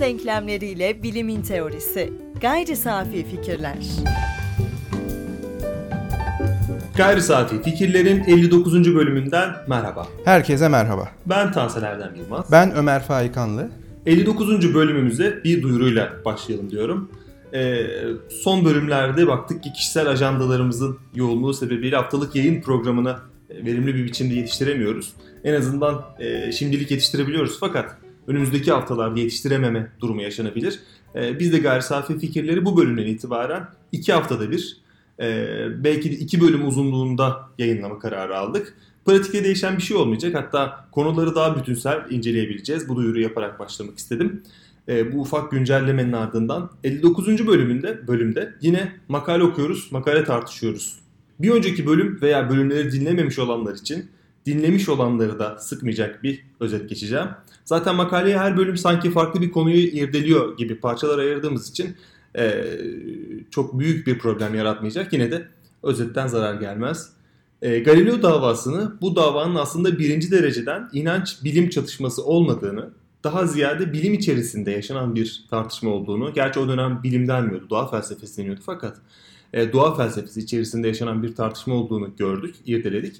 denklemleriyle bilimin teorisi. Gayri safi fikirler. Gayri Safi Fikirlerin 59. bölümünden merhaba. Herkese merhaba. Ben Tansel Erdem Yılmaz. Ben Ömer Faikanlı. 59. bölümümüze bir duyuruyla başlayalım diyorum. Ee, son bölümlerde baktık ki kişisel ajandalarımızın yoğunluğu sebebiyle haftalık yayın programını e, verimli bir biçimde yetiştiremiyoruz. En azından e, şimdilik yetiştirebiliyoruz fakat önümüzdeki haftalarda yetiştirememe durumu yaşanabilir. E, biz de gayri safi fikirleri bu bölümden itibaren iki haftada bir e, belki de iki bölüm uzunluğunda yayınlama kararı aldık. Pratikte değişen bir şey olmayacak. Hatta konuları daha bütünsel inceleyebileceğiz. Bu duyuru yaparak başlamak istedim. E, bu ufak güncellemenin ardından 59. bölümünde bölümde yine makale okuyoruz, makale tartışıyoruz. Bir önceki bölüm veya bölümleri dinlememiş olanlar için dinlemiş olanları da sıkmayacak bir özet geçeceğim. Zaten makaleye her bölüm sanki farklı bir konuyu irdeliyor gibi parçalar ayırdığımız için e, çok büyük bir problem yaratmayacak. Yine de özetten zarar gelmez. E, Galileo davasını bu davanın aslında birinci dereceden inanç bilim çatışması olmadığını, daha ziyade bilim içerisinde yaşanan bir tartışma olduğunu, gerçi o dönem bilim denmiyordu, doğa felsefesi deniyordu fakat e, doğa felsefesi içerisinde yaşanan bir tartışma olduğunu gördük, irdeledik.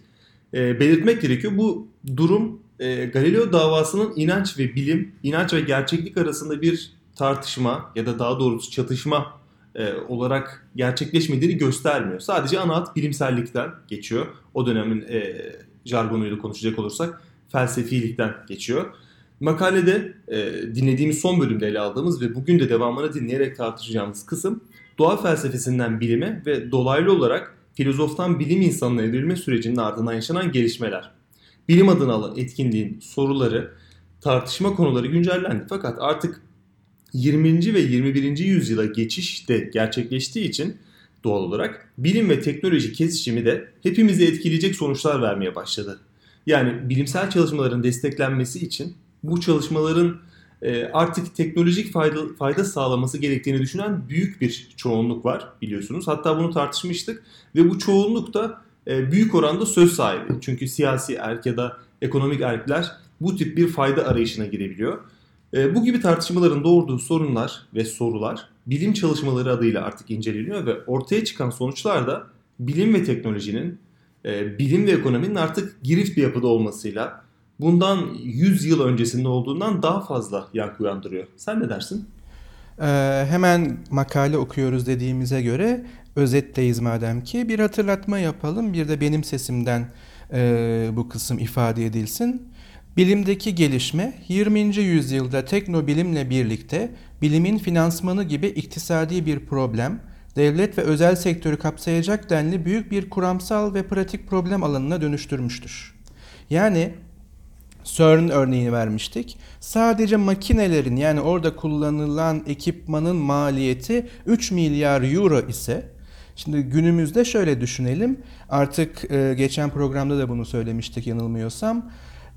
E, belirtmek gerekiyor bu durum e, Galileo davasının inanç ve bilim, inanç ve gerçeklik arasında bir tartışma ya da daha doğrusu çatışma e, olarak gerçekleşmediğini göstermiyor. Sadece ana hat bilimsellikten geçiyor. O dönemin e, jargonuyla konuşacak olursak felsefilikten geçiyor. Makalede e, dinlediğimiz son bölümde ele aldığımız ve bugün de devamını dinleyerek tartışacağımız kısım doğa felsefesinden bilime ve dolaylı olarak filozoftan bilim insanına evrilme sürecinin ardından yaşanan gelişmeler. Bilim adına alan etkinliğin soruları, tartışma konuları güncellendi fakat artık 20. ve 21. yüzyıla geçiş de gerçekleştiği için doğal olarak bilim ve teknoloji kesişimi de hepimizi etkileyecek sonuçlar vermeye başladı. Yani bilimsel çalışmaların desteklenmesi için bu çalışmaların e, artık teknolojik fayda, fayda sağlaması gerektiğini düşünen büyük bir çoğunluk var biliyorsunuz. Hatta bunu tartışmıştık ve bu çoğunluk da büyük oranda söz sahibi. Çünkü siyasi erk ya da ekonomik erkler bu tip bir fayda arayışına girebiliyor. E, bu gibi tartışmaların doğurduğu sorunlar ve sorular bilim çalışmaları adıyla artık inceleniyor ve ortaya çıkan sonuçlar da bilim ve teknolojinin, e, bilim ve ekonominin artık girift bir yapıda olmasıyla bundan 100 yıl öncesinde olduğundan daha fazla yankı uyandırıyor. Sen ne dersin? Ee, hemen makale okuyoruz dediğimize göre özetteyiz madem ki bir hatırlatma yapalım. Bir de benim sesimden e, bu kısım ifade edilsin. Bilimdeki gelişme 20. yüzyılda teknobilimle birlikte bilimin finansmanı gibi iktisadi bir problem, devlet ve özel sektörü kapsayacak denli büyük bir kuramsal ve pratik problem alanına dönüştürmüştür. Yani CERN örneğini vermiştik. Sadece makinelerin yani orada kullanılan ekipmanın maliyeti 3 milyar euro ise Şimdi günümüzde şöyle düşünelim. Artık e, geçen programda da bunu söylemiştik yanılmıyorsam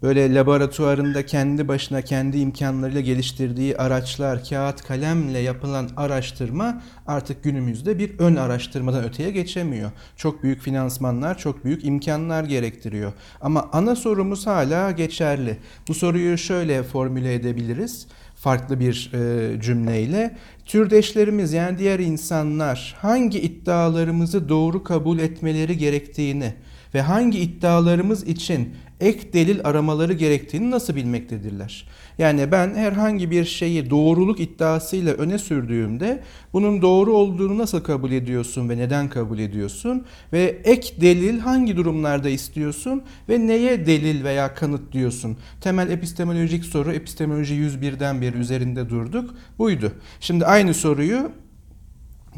böyle laboratuvarında kendi başına kendi imkanlarıyla geliştirdiği araçlar, kağıt, kalemle yapılan araştırma artık günümüzde bir ön araştırmadan öteye geçemiyor. Çok büyük finansmanlar, çok büyük imkanlar gerektiriyor. Ama ana sorumuz hala geçerli. Bu soruyu şöyle formüle edebiliriz farklı bir e, cümleyle. Türdeşlerimiz yani diğer insanlar hangi iddialarımızı doğru kabul etmeleri gerektiğini ve hangi iddialarımız için ek delil aramaları gerektiğini nasıl bilmektedirler? Yani ben herhangi bir şeyi doğruluk iddiasıyla öne sürdüğümde bunun doğru olduğunu nasıl kabul ediyorsun ve neden kabul ediyorsun? Ve ek delil hangi durumlarda istiyorsun ve neye delil veya kanıt diyorsun? Temel epistemolojik soru epistemoloji 101'den beri üzerinde durduk. Buydu. Şimdi aynı soruyu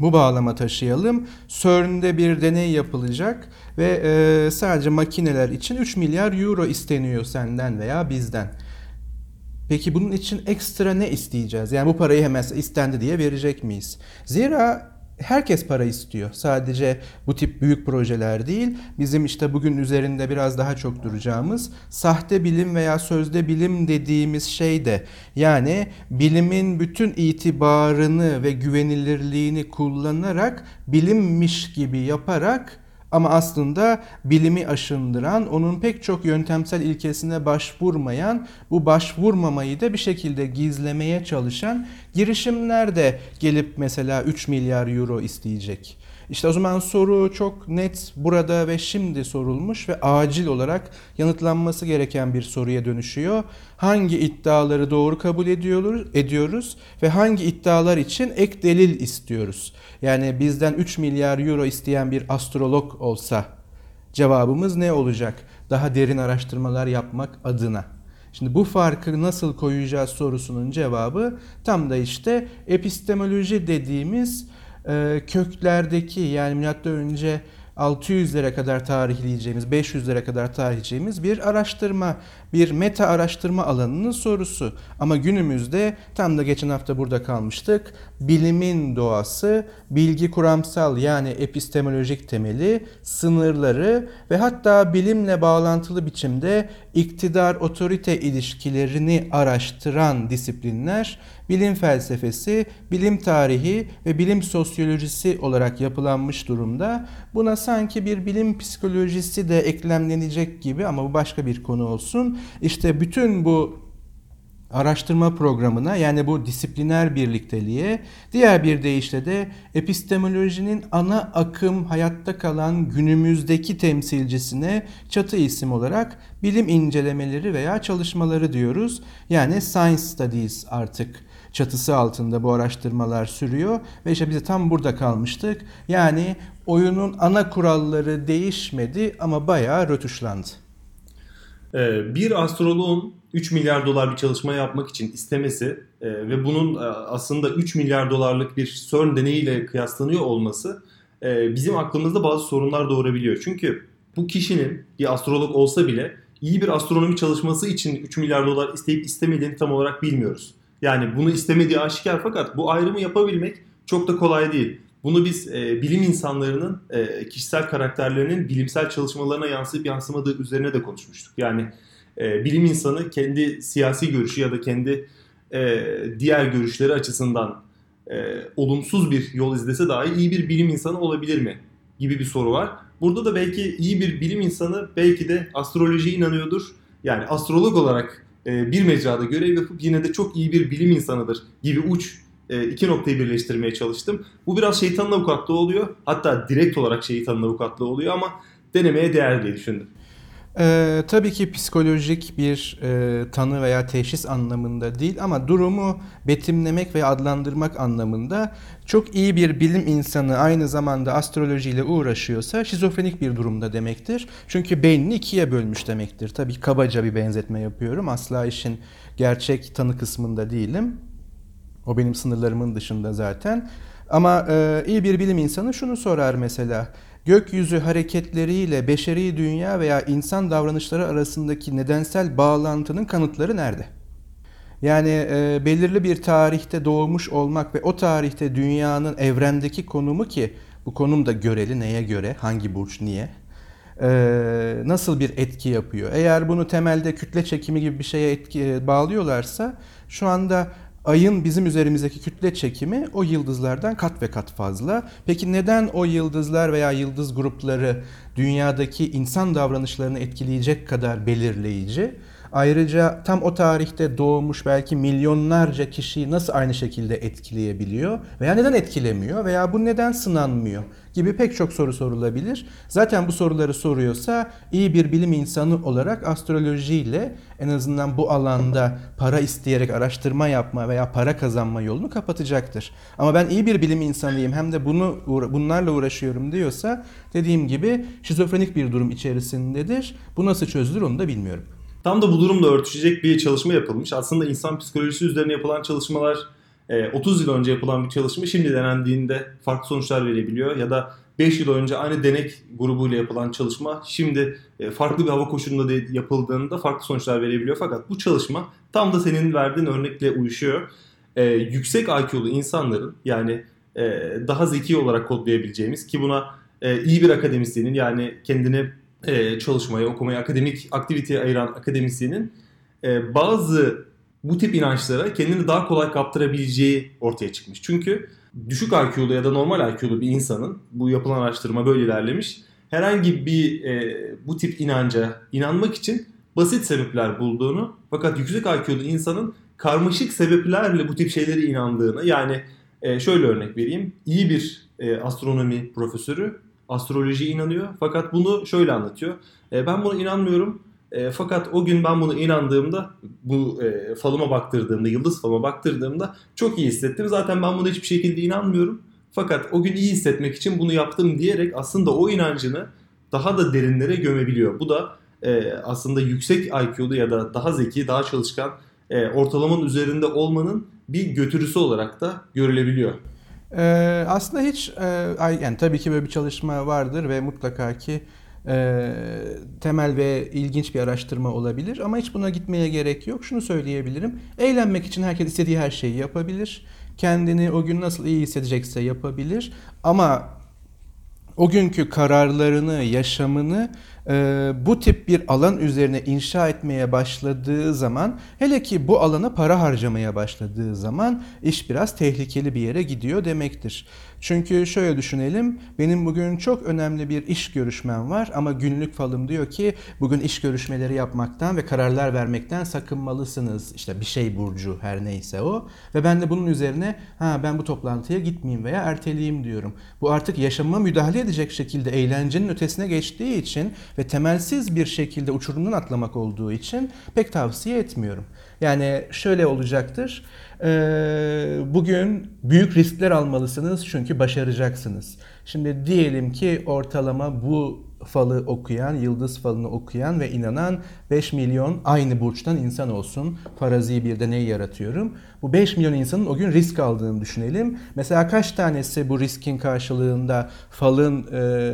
bu bağlama taşıyalım. CERN'de bir deney yapılacak ve e, sadece makineler için 3 milyar euro isteniyor senden veya bizden. Peki bunun için ekstra ne isteyeceğiz? Yani bu parayı hemen istendi diye verecek miyiz? Zira herkes para istiyor. Sadece bu tip büyük projeler değil. Bizim işte bugün üzerinde biraz daha çok duracağımız sahte bilim veya sözde bilim dediğimiz şey de yani bilimin bütün itibarını ve güvenilirliğini kullanarak bilimmiş gibi yaparak Ama aslında bilimi aşındıran, onun pek çok yöntemsel ilkesine başvurmayan, bu başvurmamayı da bir şekilde gizlemeye çalışan girişimler de gelip mesela 3 milyar euro isteyecek. İşte o zaman soru çok net burada ve şimdi sorulmuş ve acil olarak yanıtlanması gereken bir soruya dönüşüyor. Hangi iddiaları doğru kabul ediyoruz, ediyoruz ve hangi iddialar için ek delil istiyoruz? Yani bizden 3 milyar euro isteyen bir astrolog olsa cevabımız ne olacak? Daha derin araştırmalar yapmak adına. Şimdi bu farkı nasıl koyacağız sorusunun cevabı tam da işte epistemoloji dediğimiz e, köklerdeki yani milattan önce 600'lere kadar tarihleyeceğimiz, 500'lere kadar tarihleyeceğimiz bir araştırma, bir meta araştırma alanının sorusu. Ama günümüzde tam da geçen hafta burada kalmıştık. Bilimin doğası, bilgi kuramsal yani epistemolojik temeli, sınırları ve hatta bilimle bağlantılı biçimde iktidar otorite ilişkilerini araştıran disiplinler bilim felsefesi, bilim tarihi ve bilim sosyolojisi olarak yapılanmış durumda. Buna sanki bir bilim psikolojisi de eklemlenecek gibi ama bu başka bir konu olsun. İşte bütün bu araştırma programına yani bu disipliner birlikteliğe diğer bir deyişle de epistemolojinin ana akım hayatta kalan günümüzdeki temsilcisine çatı isim olarak bilim incelemeleri veya çalışmaları diyoruz. Yani science studies artık çatısı altında bu araştırmalar sürüyor ve işte biz tam burada kalmıştık. Yani oyunun ana kuralları değişmedi ama bayağı rötuşlandı. Ee, bir astroloğun 3 milyar dolar bir çalışma yapmak için istemesi e, ve bunun e, aslında 3 milyar dolarlık bir CERN deneyiyle kıyaslanıyor olması e, bizim aklımızda bazı sorunlar doğurabiliyor. Çünkü bu kişinin bir astrolog olsa bile iyi bir astronomi çalışması için 3 milyar dolar isteyip istemediğini tam olarak bilmiyoruz. Yani bunu istemediği aşikar fakat bu ayrımı yapabilmek çok da kolay değil. Bunu biz e, bilim insanlarının e, kişisel karakterlerinin bilimsel çalışmalarına yansıyıp yansımadığı üzerine de konuşmuştuk. Yani e, bilim insanı kendi siyasi görüşü ya da kendi e, diğer görüşleri açısından e, olumsuz bir yol izlese dahi iyi bir bilim insanı olabilir mi gibi bir soru var. Burada da belki iyi bir bilim insanı belki de astrolojiye inanıyordur. Yani astrolog olarak e, bir mecrada görev yapıp yine de çok iyi bir bilim insanıdır gibi uç iki noktayı birleştirmeye çalıştım. Bu biraz şeytanın avukatlığı oluyor. Hatta direkt olarak şeytanın avukatlığı oluyor ama denemeye değer diye düşündüm. Ee, tabii ki psikolojik bir e, tanı veya teşhis anlamında değil ama durumu betimlemek ve adlandırmak anlamında çok iyi bir bilim insanı aynı zamanda astrolojiyle uğraşıyorsa şizofrenik bir durumda demektir. Çünkü beynini ikiye bölmüş demektir. Tabii kabaca bir benzetme yapıyorum. Asla işin gerçek tanı kısmında değilim. O benim sınırlarımın dışında zaten. Ama e, iyi bir bilim insanı şunu sorar mesela. Gökyüzü hareketleriyle beşeri dünya veya insan davranışları arasındaki nedensel bağlantının kanıtları nerede? Yani e, belirli bir tarihte doğmuş olmak ve o tarihte dünyanın evrendeki konumu ki bu konum da göreli neye göre, hangi burç niye, e, nasıl bir etki yapıyor? Eğer bunu temelde kütle çekimi gibi bir şeye etki e, bağlıyorlarsa şu anda Ayın bizim üzerimizdeki kütle çekimi o yıldızlardan kat ve kat fazla. Peki neden o yıldızlar veya yıldız grupları dünyadaki insan davranışlarını etkileyecek kadar belirleyici? Ayrıca tam o tarihte doğmuş belki milyonlarca kişiyi nasıl aynı şekilde etkileyebiliyor veya neden etkilemiyor veya bu neden sınanmıyor gibi pek çok soru sorulabilir. Zaten bu soruları soruyorsa iyi bir bilim insanı olarak astrolojiyle en azından bu alanda para isteyerek araştırma yapma veya para kazanma yolunu kapatacaktır. Ama ben iyi bir bilim insanıyım hem de bunu bunlarla uğraşıyorum diyorsa dediğim gibi şizofrenik bir durum içerisindedir. Bu nasıl çözülür onu da bilmiyorum. Tam da bu durumla örtüşecek bir çalışma yapılmış. Aslında insan psikolojisi üzerine yapılan çalışmalar 30 e, yıl önce yapılan bir çalışma şimdi denendiğinde farklı sonuçlar verebiliyor. Ya da 5 yıl önce aynı denek grubuyla yapılan çalışma şimdi e, farklı bir hava koşulunda yapıldığında farklı sonuçlar verebiliyor. Fakat bu çalışma tam da senin verdiğin örnekle uyuşuyor. Ee, yüksek IQ'lu insanların yani e, daha zeki olarak kodlayabileceğimiz ki buna e, iyi bir akademisyenin yani kendini e, çalışmaya, okumaya, akademik aktiviteye ayıran akademisyenin e, bazı bu tip inançlara kendini daha kolay kaptırabileceği ortaya çıkmış. Çünkü düşük IQ'lu ya da normal IQ'lu bir insanın bu yapılan araştırma böyle ilerlemiş. herhangi bir e, bu tip inanca inanmak için basit sebepler bulduğunu fakat yüksek IQ'lu insanın karmaşık sebeplerle bu tip şeyleri inandığını yani e, şöyle örnek vereyim. İyi bir e, astronomi profesörü astrolojiye inanıyor fakat bunu şöyle anlatıyor. E, ben buna inanmıyorum e, fakat o gün ben bunu inandığımda, bu e, falıma baktırdığımda, yıldız falıma baktırdığımda çok iyi hissettim. Zaten ben buna hiçbir şekilde inanmıyorum. Fakat o gün iyi hissetmek için bunu yaptım diyerek aslında o inancını daha da derinlere gömebiliyor. Bu da e, aslında yüksek IQ'lu ya da daha zeki, daha çalışkan, e, ortalamanın üzerinde olmanın bir götürüsü olarak da görülebiliyor. Ee, aslında hiç e, yani tabii ki böyle bir çalışma vardır ve mutlaka ki e, temel ve ilginç bir araştırma olabilir ama hiç buna gitmeye gerek yok. Şunu söyleyebilirim. Eğlenmek için herkes istediği her şeyi yapabilir. Kendini o gün nasıl iyi hissedecekse yapabilir. Ama o günkü kararlarını, yaşamını e, bu tip bir alan üzerine inşa etmeye başladığı zaman hele ki bu alana para harcamaya başladığı zaman iş biraz tehlikeli bir yere gidiyor demektir. Çünkü şöyle düşünelim benim bugün çok önemli bir iş görüşmem var ama günlük falım diyor ki bugün iş görüşmeleri yapmaktan ve kararlar vermekten sakınmalısınız. İşte bir şey burcu her neyse o ve ben de bunun üzerine ha ben bu toplantıya gitmeyeyim veya erteleyeyim diyorum. Bu artık yaşamıma müdahale edecek şekilde eğlencenin ötesine geçtiği için ve temelsiz bir şekilde uçurumdan atlamak olduğu için pek tavsiye etmiyorum. Yani şöyle olacaktır. Bugün büyük riskler almalısınız çünkü başaracaksınız. Şimdi diyelim ki ortalama bu falı okuyan, yıldız falını okuyan ve inanan 5 milyon aynı burçtan insan olsun. Farazi bir deney yaratıyorum. Bu 5 milyon insanın o gün risk aldığını düşünelim. Mesela kaç tanesi bu riskin karşılığında falın e,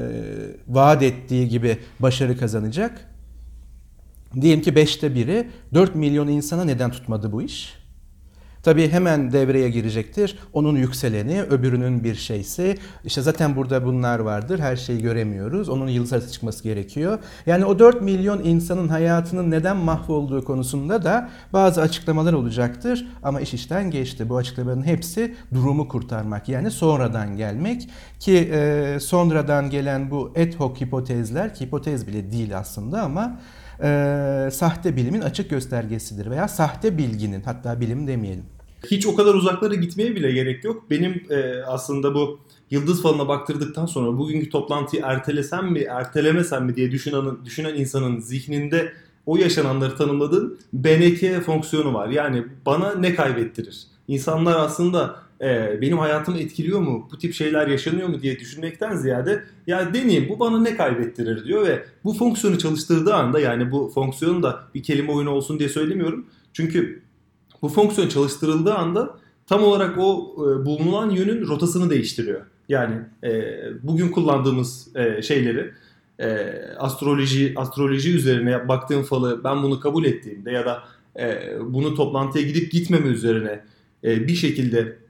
vaat ettiği gibi başarı kazanacak? Diyelim ki 5'te biri 4 milyon insana neden tutmadı bu iş? Tabii hemen devreye girecektir. Onun yükseleni, öbürünün bir şeysi. İşte zaten burada bunlar vardır. Her şeyi göremiyoruz. Onun yıldız haritası çıkması gerekiyor. Yani o 4 milyon insanın hayatının neden mahvolduğu konusunda da bazı açıklamalar olacaktır. Ama iş işten geçti. Bu açıklamaların hepsi durumu kurtarmak. Yani sonradan gelmek ki e, sonradan gelen bu ad hoc hipotezler ki hipotez bile değil aslında ama e, sahte bilimin açık göstergesidir veya sahte bilginin hatta bilim demeyelim. Hiç o kadar uzaklara gitmeye bile gerek yok. Benim e, aslında bu yıldız falına baktırdıktan sonra bugünkü toplantıyı ertelesem mi, ertelemesem mi diye düşünen, düşünen insanın zihninde o yaşananları tanımladığın BNK fonksiyonu var. Yani bana ne kaybettirir? İnsanlar aslında e, benim hayatımı etkiliyor mu, bu tip şeyler yaşanıyor mu diye düşünmekten ziyade ya deneyeyim bu bana ne kaybettirir diyor ve bu fonksiyonu çalıştırdığı anda yani bu fonksiyonu da bir kelime oyunu olsun diye söylemiyorum. Çünkü bu fonksiyon çalıştırıldığı anda tam olarak o e, bulunan yönün rotasını değiştiriyor. Yani e, bugün kullandığımız e, şeyleri e, astroloji astroloji üzerine baktığım falı ben bunu kabul ettiğimde ya da e, bunu toplantıya gidip gitmeme üzerine e, bir şekilde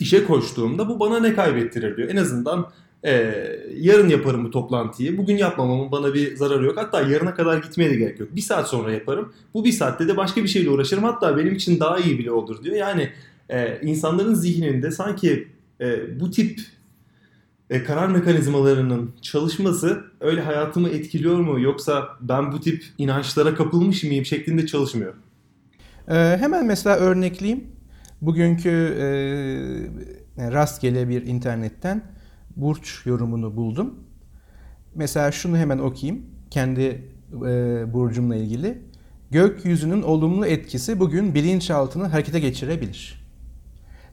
işe koştuğumda bu bana ne kaybettirir diyor. En azından e, yarın yaparım bu toplantıyı. Bugün yapmamamın bana bir zararı yok. Hatta yarına kadar gitmeye de gerek yok. Bir saat sonra yaparım. Bu bir saatte de başka bir şeyle uğraşırım. Hatta benim için daha iyi bile olur diyor. Yani e, insanların zihninde sanki e, bu tip e, karar mekanizmalarının çalışması öyle hayatımı etkiliyor mu yoksa ben bu tip inançlara kapılmış mıyım şeklinde çalışmıyor. Ee, hemen mesela örnekleyeyim. Bugünkü e, rastgele bir internetten burç yorumunu buldum. Mesela şunu hemen okuyayım. Kendi e, burcumla ilgili. Gökyüzünün olumlu etkisi bugün bilinçaltını harekete geçirebilir.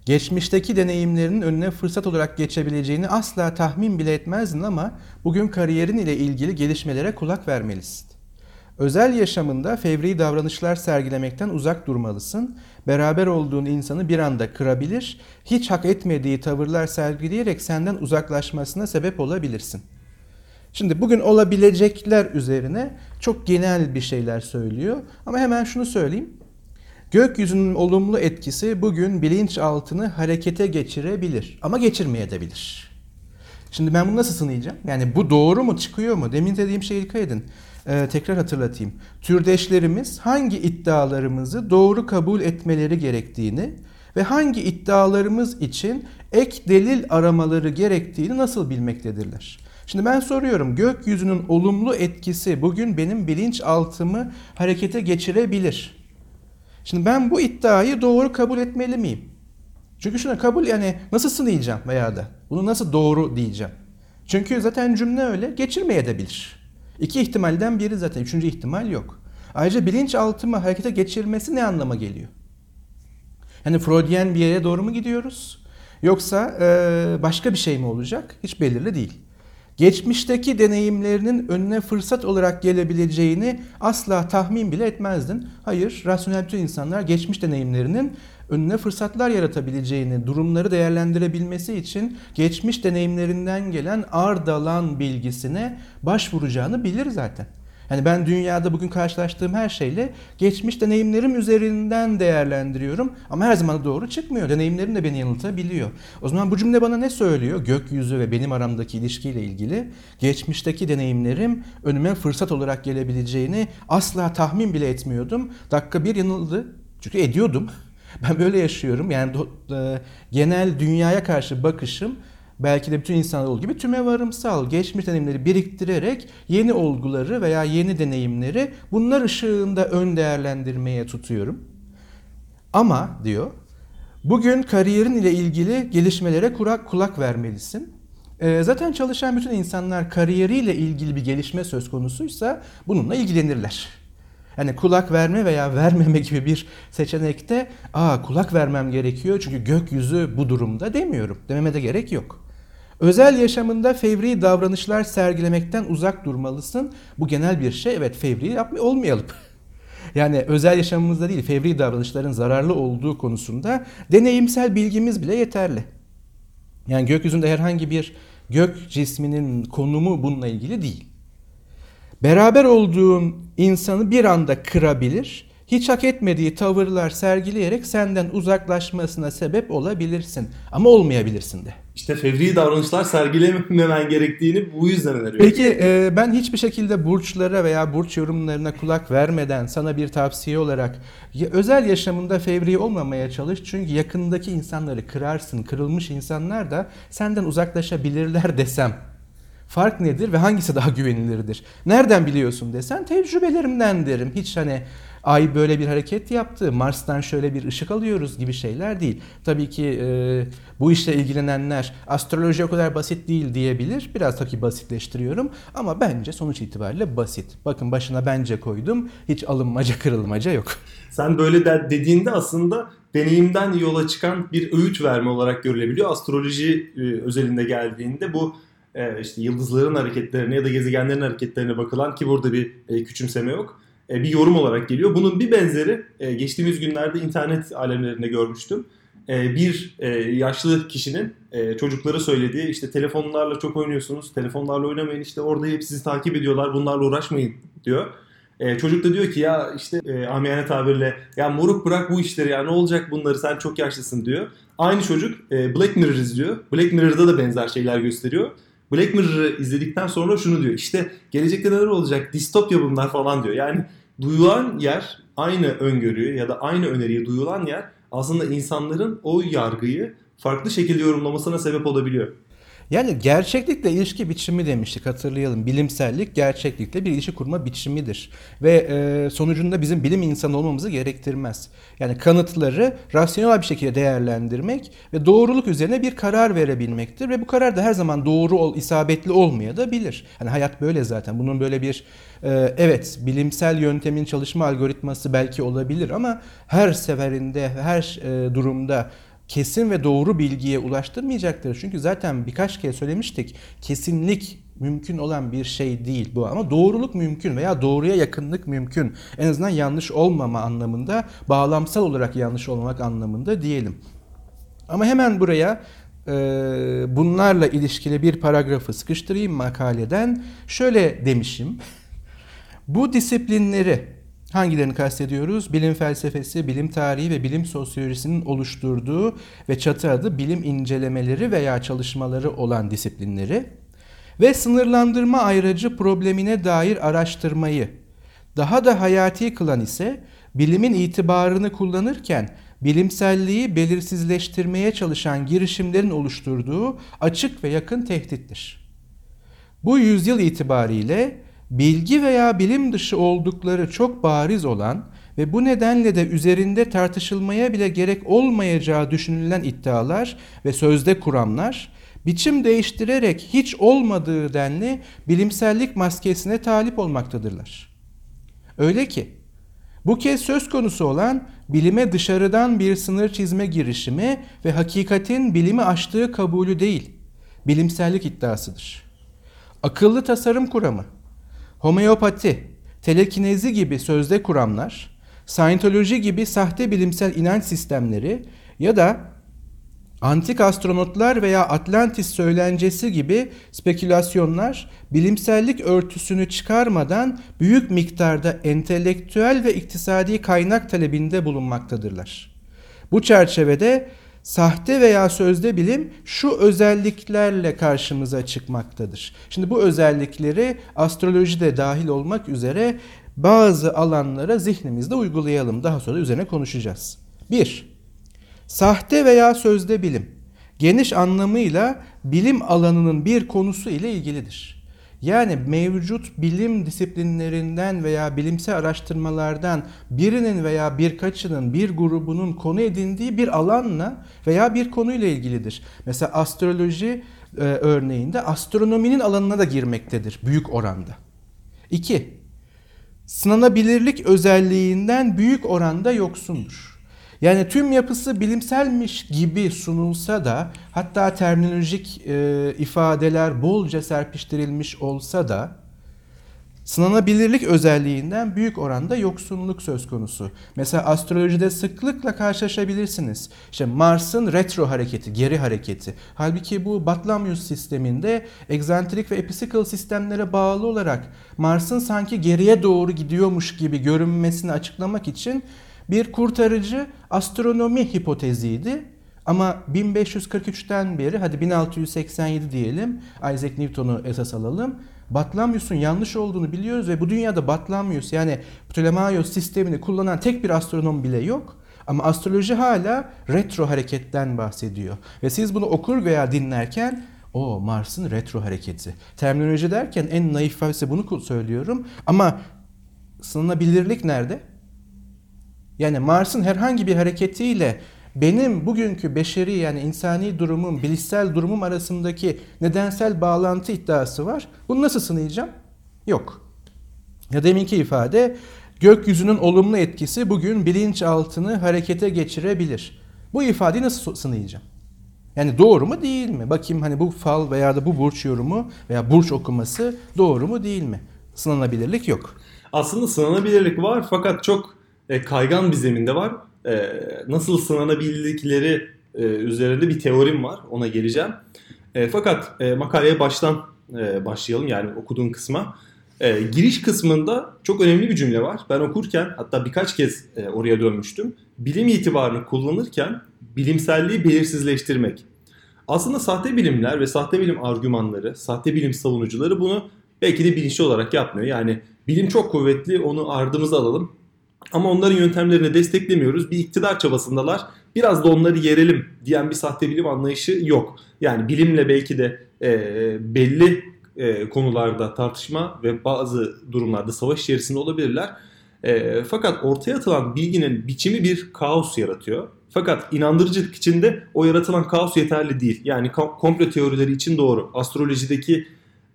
Geçmişteki deneyimlerinin önüne fırsat olarak geçebileceğini asla tahmin bile etmezdin ama bugün kariyerin ile ilgili gelişmelere kulak vermelisin. Özel yaşamında fevri davranışlar sergilemekten uzak durmalısın. Beraber olduğun insanı bir anda kırabilir, hiç hak etmediği tavırlar sergileyerek senden uzaklaşmasına sebep olabilirsin. Şimdi bugün olabilecekler üzerine çok genel bir şeyler söylüyor ama hemen şunu söyleyeyim. Gökyüzünün olumlu etkisi bugün bilinçaltını harekete geçirebilir ama geçirmeyebilir. Şimdi ben bunu nasıl sınayacağım? Yani bu doğru mu çıkıyor mu? Demin dediğim şeyi dikkat edin e, tekrar hatırlatayım. Türdeşlerimiz hangi iddialarımızı doğru kabul etmeleri gerektiğini ve hangi iddialarımız için ek delil aramaları gerektiğini nasıl bilmektedirler? Şimdi ben soruyorum gökyüzünün olumlu etkisi bugün benim bilinçaltımı harekete geçirebilir. Şimdi ben bu iddiayı doğru kabul etmeli miyim? Çünkü şuna kabul yani nasılsın diyeceğim veya da bunu nasıl doğru diyeceğim. Çünkü zaten cümle öyle geçirmeye de bilir. İki ihtimalden biri zaten üçüncü ihtimal yok. Ayrıca bilinçaltımı harekete geçirmesi ne anlama geliyor? Yani Freudyen bir yere doğru mu gidiyoruz? Yoksa e, başka bir şey mi olacak? Hiç belirli değil. Geçmişteki deneyimlerinin önüne fırsat olarak gelebileceğini asla tahmin bile etmezdin. Hayır, rasyonel bütün insanlar geçmiş deneyimlerinin önüne fırsatlar yaratabileceğini, durumları değerlendirebilmesi için geçmiş deneyimlerinden gelen ardalan bilgisine başvuracağını bilir zaten. Yani ben dünyada bugün karşılaştığım her şeyle geçmiş deneyimlerim üzerinden değerlendiriyorum. Ama her zaman doğru çıkmıyor. Deneyimlerim de beni yanıltabiliyor. O zaman bu cümle bana ne söylüyor? Gökyüzü ve benim aramdaki ilişkiyle ilgili. Geçmişteki deneyimlerim önüme fırsat olarak gelebileceğini asla tahmin bile etmiyordum. Dakika bir yanıldı. Çünkü ediyordum. Ben böyle yaşıyorum. Yani e, genel dünyaya karşı bakışım belki de bütün insanlar olduğu gibi tümevarımsal, geçmiş deneyimleri biriktirerek yeni olguları veya yeni deneyimleri bunlar ışığında ön değerlendirmeye tutuyorum. Ama diyor, bugün kariyerin ile ilgili gelişmelere kulak, kulak vermelisin. E, zaten çalışan bütün insanlar kariyeriyle ilgili bir gelişme söz konusuysa bununla ilgilenirler. Yani kulak verme veya vermeme gibi bir seçenekte aa kulak vermem gerekiyor çünkü gökyüzü bu durumda demiyorum. Dememe de gerek yok. Özel yaşamında fevri davranışlar sergilemekten uzak durmalısın. Bu genel bir şey. Evet fevri yapmay olmayalım. Yani özel yaşamımızda değil fevri davranışların zararlı olduğu konusunda deneyimsel bilgimiz bile yeterli. Yani gökyüzünde herhangi bir gök cisminin konumu bununla ilgili değil. Beraber olduğun insanı bir anda kırabilir, hiç hak etmediği tavırlar sergileyerek senden uzaklaşmasına sebep olabilirsin. Ama olmayabilirsin de. İşte fevri davranışlar sergilememen gerektiğini bu yüzden öneriyorum. Peki e, ben hiçbir şekilde burçlara veya burç yorumlarına kulak vermeden sana bir tavsiye olarak ya, özel yaşamında fevri olmamaya çalış. Çünkü yakındaki insanları kırarsın. Kırılmış insanlar da senden uzaklaşabilirler desem Fark nedir ve hangisi daha güvenilirdir? Nereden biliyorsun desen tecrübelerimden derim. Hiç hani ay böyle bir hareket yaptı, Mars'tan şöyle bir ışık alıyoruz gibi şeyler değil. Tabii ki e, bu işle ilgilenenler astroloji o kadar basit değil diyebilir. Biraz tabii basitleştiriyorum ama bence sonuç itibariyle basit. Bakın başına bence koydum. Hiç alınmaca kırılmaca yok. Sen böyle de dediğinde aslında deneyimden yola çıkan bir öğüt verme olarak görülebiliyor. Astroloji e, özelinde geldiğinde bu e, işte yıldızların hareketlerine ya da gezegenlerin hareketlerine bakılan ki burada bir e, küçümseme yok. E, bir yorum olarak geliyor. Bunun bir benzeri e, geçtiğimiz günlerde internet alemlerinde görmüştüm. E, bir yaşlı kişinin çocuklara söylediği işte telefonlarla çok oynuyorsunuz, telefonlarla oynamayın işte orada hep sizi takip ediyorlar bunlarla uğraşmayın diyor. Çocuk da diyor ki ya işte e, amiyane tabirle ya moruk bırak bu işleri ya ne olacak bunları sen çok yaşlısın diyor. Aynı çocuk Black Mirror izliyor. Black Mirror'da da benzer şeyler gösteriyor. Black Mirror'ı izledikten sonra şunu diyor. İşte gelecekte neler olacak? Distopya bunlar falan diyor. Yani duyulan yer aynı öngörüyü ya da aynı öneriyi duyulan yer aslında insanların o yargıyı farklı şekilde yorumlamasına sebep olabiliyor. Yani gerçeklikle ilişki biçimi demiştik hatırlayalım. Bilimsellik gerçeklikle bir ilişki kurma biçimidir. Ve e, sonucunda bizim bilim insanı olmamızı gerektirmez. Yani kanıtları rasyonel bir şekilde değerlendirmek ve doğruluk üzerine bir karar verebilmektir. Ve bu karar da her zaman doğru, ol, isabetli olmaya da. Hani hayat böyle zaten. Bunun böyle bir e, evet bilimsel yöntemin çalışma algoritması belki olabilir ama her seferinde, her e, durumda kesin ve doğru bilgiye ulaştırmayacaktır. Çünkü zaten birkaç kez söylemiştik. Kesinlik mümkün olan bir şey değil bu ama doğruluk mümkün veya doğruya yakınlık mümkün. En azından yanlış olmama anlamında, bağlamsal olarak yanlış olmamak anlamında diyelim. Ama hemen buraya e, bunlarla ilişkili bir paragrafı sıkıştırayım makaleden. Şöyle demişim. Bu disiplinleri Hangilerini kastediyoruz? Bilim felsefesi, bilim tarihi ve bilim sosyolojisinin oluşturduğu ve çatı adı bilim incelemeleri veya çalışmaları olan disiplinleri ve sınırlandırma ayracı problemine dair araştırmayı daha da hayati kılan ise bilimin itibarını kullanırken bilimselliği belirsizleştirmeye çalışan girişimlerin oluşturduğu açık ve yakın tehdittir. Bu yüzyıl itibariyle bilgi veya bilim dışı oldukları çok bariz olan ve bu nedenle de üzerinde tartışılmaya bile gerek olmayacağı düşünülen iddialar ve sözde kuramlar biçim değiştirerek hiç olmadığı denli bilimsellik maskesine talip olmaktadırlar. Öyle ki bu kez söz konusu olan bilime dışarıdan bir sınır çizme girişimi ve hakikatin bilimi aştığı kabulü değil, bilimsellik iddiasıdır. Akıllı tasarım kuramı, homeopati, telekinezi gibi sözde kuramlar, Scientoloji gibi sahte bilimsel inanç sistemleri ya da Antik astronotlar veya Atlantis söylencesi gibi spekülasyonlar bilimsellik örtüsünü çıkarmadan büyük miktarda entelektüel ve iktisadi kaynak talebinde bulunmaktadırlar. Bu çerçevede sahte veya sözde bilim şu özelliklerle karşımıza çıkmaktadır. Şimdi bu özellikleri astroloji de dahil olmak üzere bazı alanlara zihnimizde uygulayalım. Daha sonra üzerine konuşacağız. 1. Sahte veya sözde bilim geniş anlamıyla bilim alanının bir konusu ile ilgilidir. Yani mevcut bilim disiplinlerinden veya bilimsel araştırmalardan birinin veya birkaçının bir grubunun konu edindiği bir alanla veya bir konuyla ilgilidir. Mesela astroloji e, örneğinde astronominin alanına da girmektedir büyük oranda. 2. Sınanabilirlik özelliğinden büyük oranda yoksundur. Yani tüm yapısı bilimselmiş gibi sunulsa da hatta terminolojik e, ifadeler bolca serpiştirilmiş olsa da sınanabilirlik özelliğinden büyük oranda yoksunluk söz konusu. Mesela astrolojide sıklıkla karşılaşabilirsiniz. İşte Mars'ın retro hareketi, geri hareketi. Halbuki bu Batlamyus sisteminde egzantrik ve episikal sistemlere bağlı olarak Mars'ın sanki geriye doğru gidiyormuş gibi görünmesini açıklamak için bir kurtarıcı astronomi hipoteziydi. Ama 1543'ten beri hadi 1687 diyelim Isaac Newton'u esas alalım. Batlamyus'un yanlış olduğunu biliyoruz ve bu dünyada Batlamyus yani Ptolemaios sistemini kullanan tek bir astronom bile yok. Ama astroloji hala retro hareketten bahsediyor. Ve siz bunu okur veya dinlerken o Mars'ın retro hareketi. Terminoloji derken en naif ifadesi bunu söylüyorum. Ama sınanabilirlik nerede? Yani Mars'ın herhangi bir hareketiyle benim bugünkü beşeri yani insani durumum, bilişsel durumum arasındaki nedensel bağlantı iddiası var. Bunu nasıl sınayacağım? Yok. Ya deminki ifade gökyüzünün olumlu etkisi bugün bilinçaltını harekete geçirebilir. Bu ifadeyi nasıl sınayacağım? Yani doğru mu değil mi? Bakayım hani bu fal veya da bu burç yorumu veya burç okuması doğru mu değil mi? Sınanabilirlik yok. Aslında sınanabilirlik var fakat çok e, kaygan bir zeminde var. E, nasıl sınanabildikleri e, üzerinde bir teorim var. Ona geleceğim. Fakat makaleye baştan başlayalım yani okuduğun kısma. Giriş kısmında çok önemli bir cümle var. Ben okurken hatta birkaç kez oraya dönmüştüm. Bilim itibarını kullanırken bilimselliği belirsizleştirmek. Aslında sahte bilimler ve sahte bilim argümanları, sahte bilim savunucuları bunu belki de bilinçli olarak yapmıyor. Yani bilim çok kuvvetli onu ardımıza alalım. Ama onların yöntemlerini desteklemiyoruz. Bir iktidar çabasındalar. Biraz da onları yerelim diyen bir sahte bilim anlayışı yok. Yani bilimle belki de e, belli e, konularda tartışma ve bazı durumlarda savaş içerisinde olabilirler. E, fakat ortaya atılan bilginin biçimi bir kaos yaratıyor. Fakat inandırıcılık içinde o yaratılan kaos yeterli değil. Yani komplo teorileri için doğru. Astrolojideki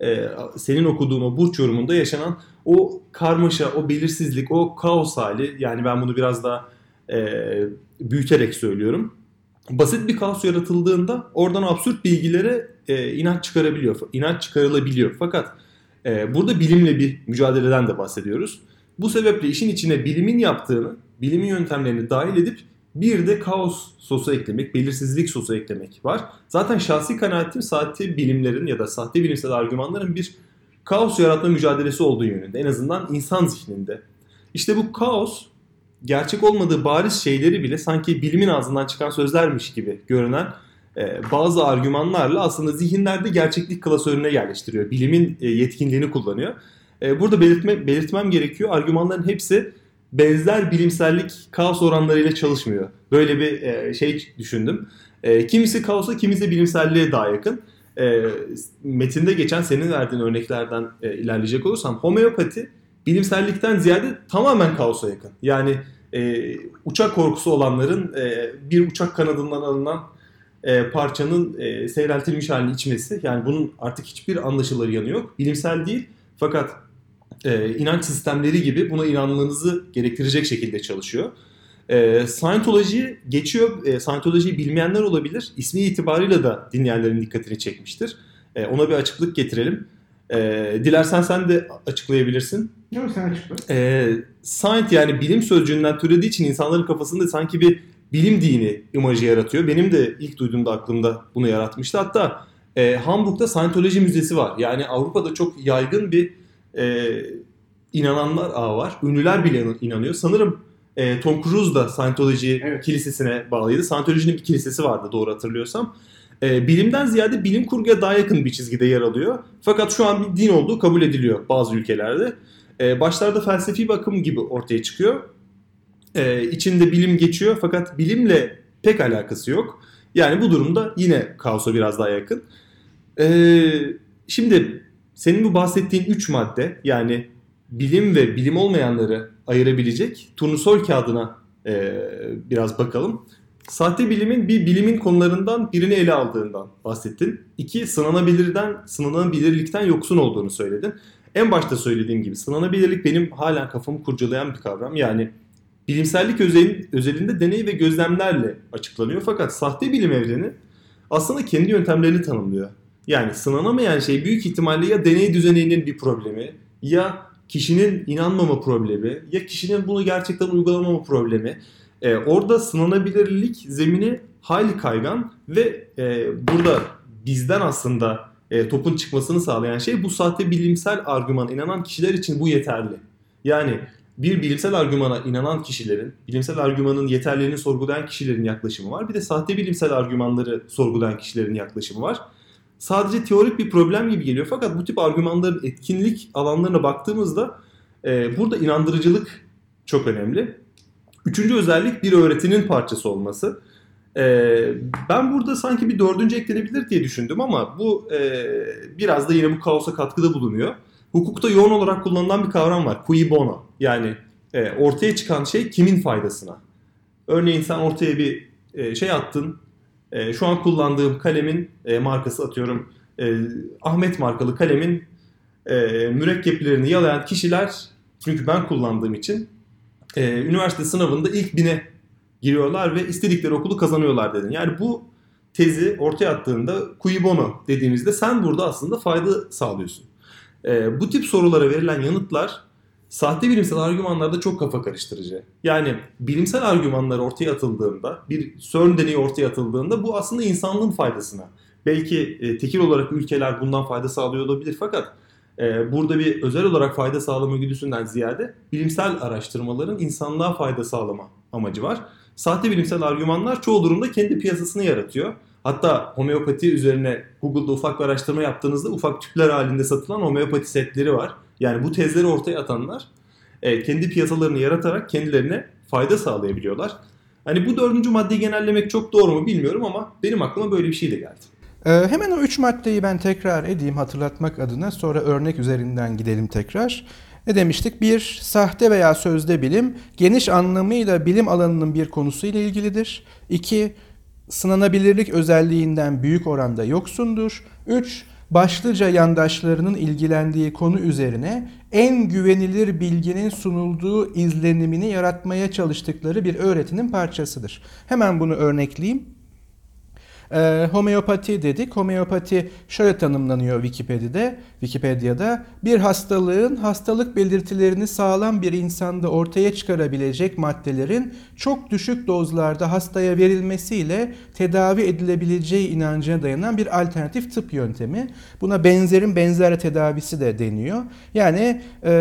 e, senin okuduğun o burç yorumunda yaşanan o karmaşa, o belirsizlik, o kaos hali yani ben bunu biraz daha e, büyüterek söylüyorum. Basit bir kaos yaratıldığında oradan absürt bilgilere e, inanç çıkarabiliyor, inanç çıkarılabiliyor. Fakat e, burada bilimle bir mücadeleden de bahsediyoruz. Bu sebeple işin içine bilimin yaptığını, bilimin yöntemlerini dahil edip bir de kaos sosu eklemek, belirsizlik sosu eklemek var. Zaten şahsi kanaatim sahte bilimlerin ya da sahte bilimsel argümanların bir kaos yaratma mücadelesi olduğu yönünde. En azından insan zihninde. İşte bu kaos gerçek olmadığı bariz şeyleri bile sanki bilimin ağzından çıkan sözlermiş gibi görünen e, bazı argümanlarla aslında zihinlerde gerçeklik klasörüne yerleştiriyor. Bilimin e, yetkinliğini kullanıyor. E, burada belirtme, belirtmem gerekiyor. Argümanların hepsi benzer bilimsellik kaos oranlarıyla çalışmıyor. Böyle bir şey düşündüm. Kimisi kaosa kimisi bilimselliğe daha yakın. e, metinde geçen senin verdiğin örneklerden e, ilerleyecek olursam homeopati bilimsellikten ziyade tamamen kaosa yakın. Yani e, uçak korkusu olanların e, bir uçak kanadından alınan e, parçanın e, seyreltilmiş halini içmesi. Yani bunun artık hiçbir anlaşılır yanı yok. Bilimsel değil fakat e, inanç sistemleri gibi buna inanmanızı gerektirecek şekilde çalışıyor. E, Scientology geçiyor. E, Scientology'yi bilmeyenler olabilir. İsmi itibarıyla da dinleyenlerin dikkatini çekmiştir. E, ona bir açıklık getirelim. E, dilersen sen de açıklayabilirsin. Yok sen açıkla. E, Science yani bilim sözcüğünden türediği için insanların kafasında sanki bir bilim dini imajı yaratıyor. Benim de ilk duyduğumda aklımda bunu yaratmıştı. Hatta e, Hamburg'da Scientology Müzesi var. Yani Avrupa'da çok yaygın bir e, inananlar ağı var. Ünlüler bile inanıyor. Sanırım e, Tom Cruise da Scientology Evet. kilisesine bağlıydı. Scientology'nin bir kilisesi vardı doğru hatırlıyorsam. E, bilimden ziyade bilim kurguya daha yakın bir çizgide yer alıyor. Fakat şu an bir din olduğu kabul ediliyor bazı ülkelerde. E, başlarda felsefi bakım gibi ortaya çıkıyor. E, içinde bilim geçiyor fakat bilimle pek alakası yok. Yani bu durumda yine kaosa biraz daha yakın. E, şimdi senin bu bahsettiğin 3 madde yani bilim ve bilim olmayanları ayırabilecek turnusol kağıdına e, biraz bakalım. Sahte bilimin bir bilimin konularından birini ele aldığından bahsettin. İki, sınanabilirden, sınanabilirlikten yoksun olduğunu söyledin. En başta söylediğim gibi sınanabilirlik benim hala kafamı kurcalayan bir kavram. Yani bilimsellik özel, özelinde deney ve gözlemlerle açıklanıyor. Fakat sahte bilim evreni aslında kendi yöntemlerini tanımlıyor. Yani sınanamayan şey büyük ihtimalle ya deney düzeninin bir problemi ya kişinin inanmama problemi ya kişinin bunu gerçekten uygulamama problemi. Ee, orada sınanabilirlik zemini hayli kaygan ve e, burada bizden aslında e, topun çıkmasını sağlayan şey bu sahte bilimsel argümana inanan kişiler için bu yeterli. Yani bir bilimsel argümana inanan kişilerin, bilimsel argümanın yeterliliğini sorgulayan kişilerin yaklaşımı var. Bir de sahte bilimsel argümanları sorgulayan kişilerin yaklaşımı var. Sadece teorik bir problem gibi geliyor fakat bu tip argümanların etkinlik alanlarına baktığımızda e, burada inandırıcılık çok önemli. Üçüncü özellik bir öğretinin parçası olması. Ee, ben burada sanki bir dördüncü eklenebilir diye düşündüm ama bu e, biraz da yine bu kaosa katkıda bulunuyor. Hukukta yoğun olarak kullanılan bir kavram var. Cui bono. Yani e, ortaya çıkan şey kimin faydasına? Örneğin sen ortaya bir e, şey attın. E, şu an kullandığım kalemin e, markası atıyorum. E, Ahmet markalı kalemin e, mürekkeplerini yalayan kişiler çünkü ben kullandığım için e, üniversite sınavında ilk bine giriyorlar ve istedikleri okulu kazanıyorlar dedin. Yani bu tezi ortaya attığında cui bono dediğimizde sen burada aslında fayda sağlıyorsun. E, bu tip sorulara verilen yanıtlar sahte bilimsel argümanlarda çok kafa karıştırıcı. Yani bilimsel argümanlar ortaya atıldığında, bir CERN deneyi ortaya atıldığında bu aslında insanlığın faydasına. Belki e, tekil olarak ülkeler bundan fayda sağlıyor olabilir fakat e, burada bir özel olarak fayda sağlama güdüsünden ziyade bilimsel araştırmaların insanlığa fayda sağlama amacı var. Sahte bilimsel argümanlar çoğu durumda kendi piyasasını yaratıyor. Hatta homeopati üzerine Google'da ufak bir araştırma yaptığınızda ufak tüpler halinde satılan homeopati setleri var. Yani bu tezleri ortaya atanlar e, kendi piyasalarını yaratarak kendilerine fayda sağlayabiliyorlar. Hani bu dördüncü maddeyi genellemek çok doğru mu bilmiyorum ama benim aklıma böyle bir şey de geldi. Ee, hemen o üç maddeyi ben tekrar edeyim hatırlatmak adına sonra örnek üzerinden gidelim tekrar. Ne demiştik? Bir, sahte veya sözde bilim geniş anlamıyla bilim alanının bir konusuyla ilgilidir. İki, sınanabilirlik özelliğinden büyük oranda yoksundur. Üç, başlıca yandaşlarının ilgilendiği konu üzerine en güvenilir bilginin sunulduğu izlenimini yaratmaya çalıştıkları bir öğretinin parçasıdır. Hemen bunu örnekleyeyim. Ee, homeopati dedik. Homeopati şöyle tanımlanıyor Wikipedia'da. Wikipedia'da bir hastalığın hastalık belirtilerini sağlam bir insanda ortaya çıkarabilecek maddelerin çok düşük dozlarda hastaya verilmesiyle tedavi edilebileceği inancına dayanan bir alternatif tıp yöntemi. Buna benzerin benzer tedavisi de deniyor. Yani e,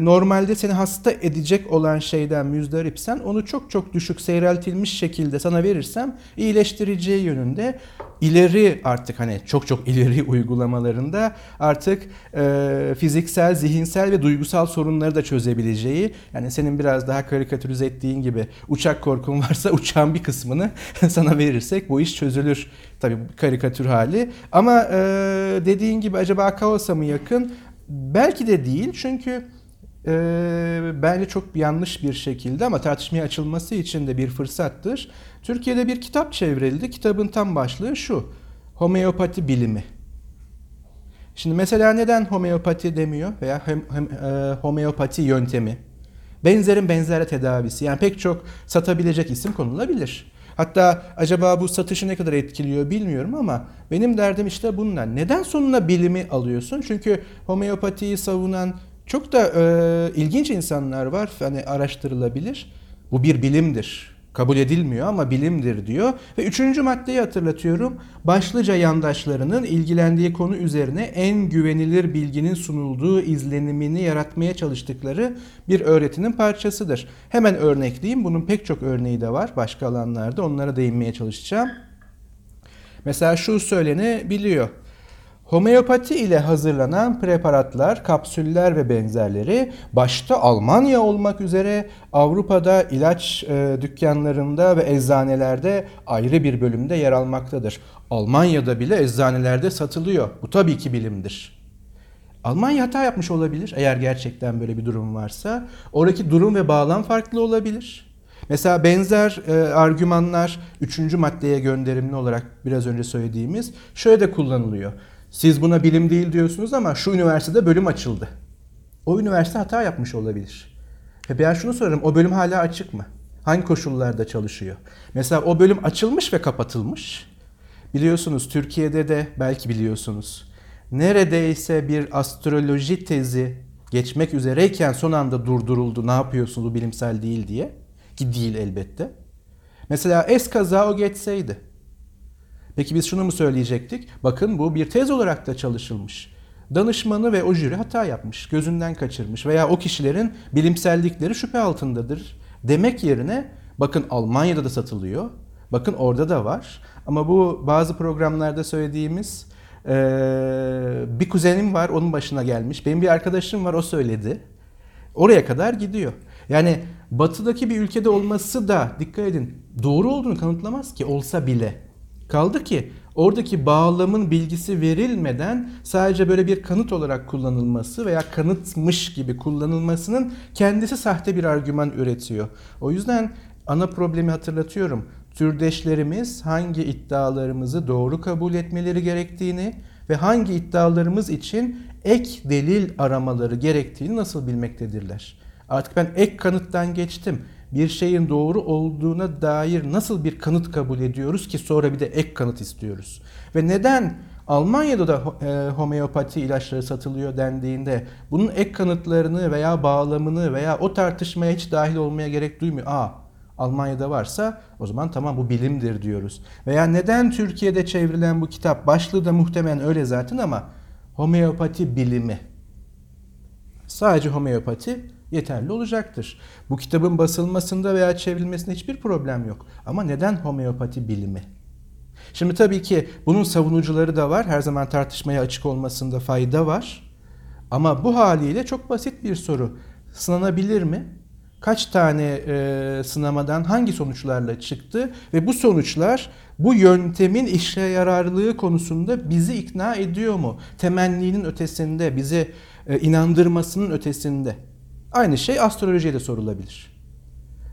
normalde seni hasta edecek olan şeyden müzdaripsen onu çok çok düşük seyreltilmiş şekilde sana verirsem iyileştireceği yönünde yönünde ileri artık hani çok çok ileri uygulamalarında artık e, fiziksel, zihinsel ve duygusal sorunları da çözebileceği yani senin biraz daha karikatürize ettiğin gibi uçak korkun varsa uçağın bir kısmını sana verirsek bu iş çözülür. Tabii karikatür hali ama e, dediğin gibi acaba kaosa mı yakın? Belki de değil çünkü e, bence çok yanlış bir şekilde ama tartışmaya açılması için de bir fırsattır. Türkiye'de bir kitap çevrildi. Kitabın tam başlığı şu. Homeopati bilimi. Şimdi mesela neden homeopati demiyor veya hem, hem, e, homeopati yöntemi? Benzerin benzerle tedavisi. Yani pek çok satabilecek isim konulabilir. Hatta acaba bu satışı ne kadar etkiliyor bilmiyorum ama benim derdim işte bundan. Neden sonuna bilimi alıyorsun? Çünkü homeopatiyi savunan çok da e, ilginç insanlar var. Hani araştırılabilir. Bu bir bilimdir. Kabul edilmiyor ama bilimdir diyor. Ve üçüncü maddeyi hatırlatıyorum. Başlıca yandaşlarının ilgilendiği konu üzerine en güvenilir bilginin sunulduğu izlenimini yaratmaya çalıştıkları bir öğretinin parçasıdır. Hemen örnekleyeyim. Bunun pek çok örneği de var başka alanlarda. Onlara değinmeye çalışacağım. Mesela şu söylenebiliyor. Homeopati ile hazırlanan preparatlar, kapsüller ve benzerleri başta Almanya olmak üzere Avrupa'da ilaç e, dükkanlarında ve eczanelerde ayrı bir bölümde yer almaktadır. Almanya'da bile eczanelerde satılıyor. Bu tabii ki bilimdir. Almanya hata yapmış olabilir eğer gerçekten böyle bir durum varsa. Oradaki durum ve bağlam farklı olabilir. Mesela benzer e, argümanlar üçüncü maddeye gönderimli olarak biraz önce söylediğimiz şöyle de kullanılıyor. Siz buna bilim değil diyorsunuz ama şu üniversitede bölüm açıldı. O üniversite hata yapmış olabilir. Ve ben şunu sorarım, o bölüm hala açık mı? Hangi koşullarda çalışıyor? Mesela o bölüm açılmış ve kapatılmış. Biliyorsunuz Türkiye'de de belki biliyorsunuz. Neredeyse bir astroloji tezi geçmek üzereyken son anda durduruldu. Ne yapıyorsunuz bu bilimsel değil diye. Ki değil elbette. Mesela eskaza o geçseydi. Peki biz şunu mu söyleyecektik? Bakın bu bir tez olarak da çalışılmış. Danışmanı ve o jüri hata yapmış, gözünden kaçırmış veya o kişilerin bilimsellikleri şüphe altındadır demek yerine bakın Almanya'da da satılıyor, bakın orada da var. Ama bu bazı programlarda söylediğimiz ee, bir kuzenim var onun başına gelmiş, benim bir arkadaşım var o söyledi. Oraya kadar gidiyor. Yani batıdaki bir ülkede olması da dikkat edin doğru olduğunu kanıtlamaz ki olsa bile. Kaldı ki oradaki bağlamın bilgisi verilmeden sadece böyle bir kanıt olarak kullanılması veya kanıtmış gibi kullanılmasının kendisi sahte bir argüman üretiyor. O yüzden ana problemi hatırlatıyorum. Türdeşlerimiz hangi iddialarımızı doğru kabul etmeleri gerektiğini ve hangi iddialarımız için ek delil aramaları gerektiğini nasıl bilmektedirler. Artık ben ek kanıttan geçtim bir şeyin doğru olduğuna dair nasıl bir kanıt kabul ediyoruz ki sonra bir de ek kanıt istiyoruz. Ve neden Almanya'da da e, homeopati ilaçları satılıyor dendiğinde bunun ek kanıtlarını veya bağlamını veya o tartışmaya hiç dahil olmaya gerek duymuyor. Aa Almanya'da varsa o zaman tamam bu bilimdir diyoruz. Veya neden Türkiye'de çevrilen bu kitap başlığı da muhtemelen öyle zaten ama homeopati bilimi. Sadece homeopati yeterli olacaktır. Bu kitabın basılmasında veya çevrilmesinde hiçbir problem yok. Ama neden homeopati bilimi? Şimdi tabii ki bunun savunucuları da var. Her zaman tartışmaya açık olmasında fayda var. Ama bu haliyle çok basit bir soru. Sınanabilir mi? Kaç tane e, sınamadan hangi sonuçlarla çıktı ve bu sonuçlar bu yöntemin işe yararlığı konusunda bizi ikna ediyor mu? Temenninin ötesinde, bizi e, inandırmasının ötesinde. Aynı şey astrolojiye de sorulabilir.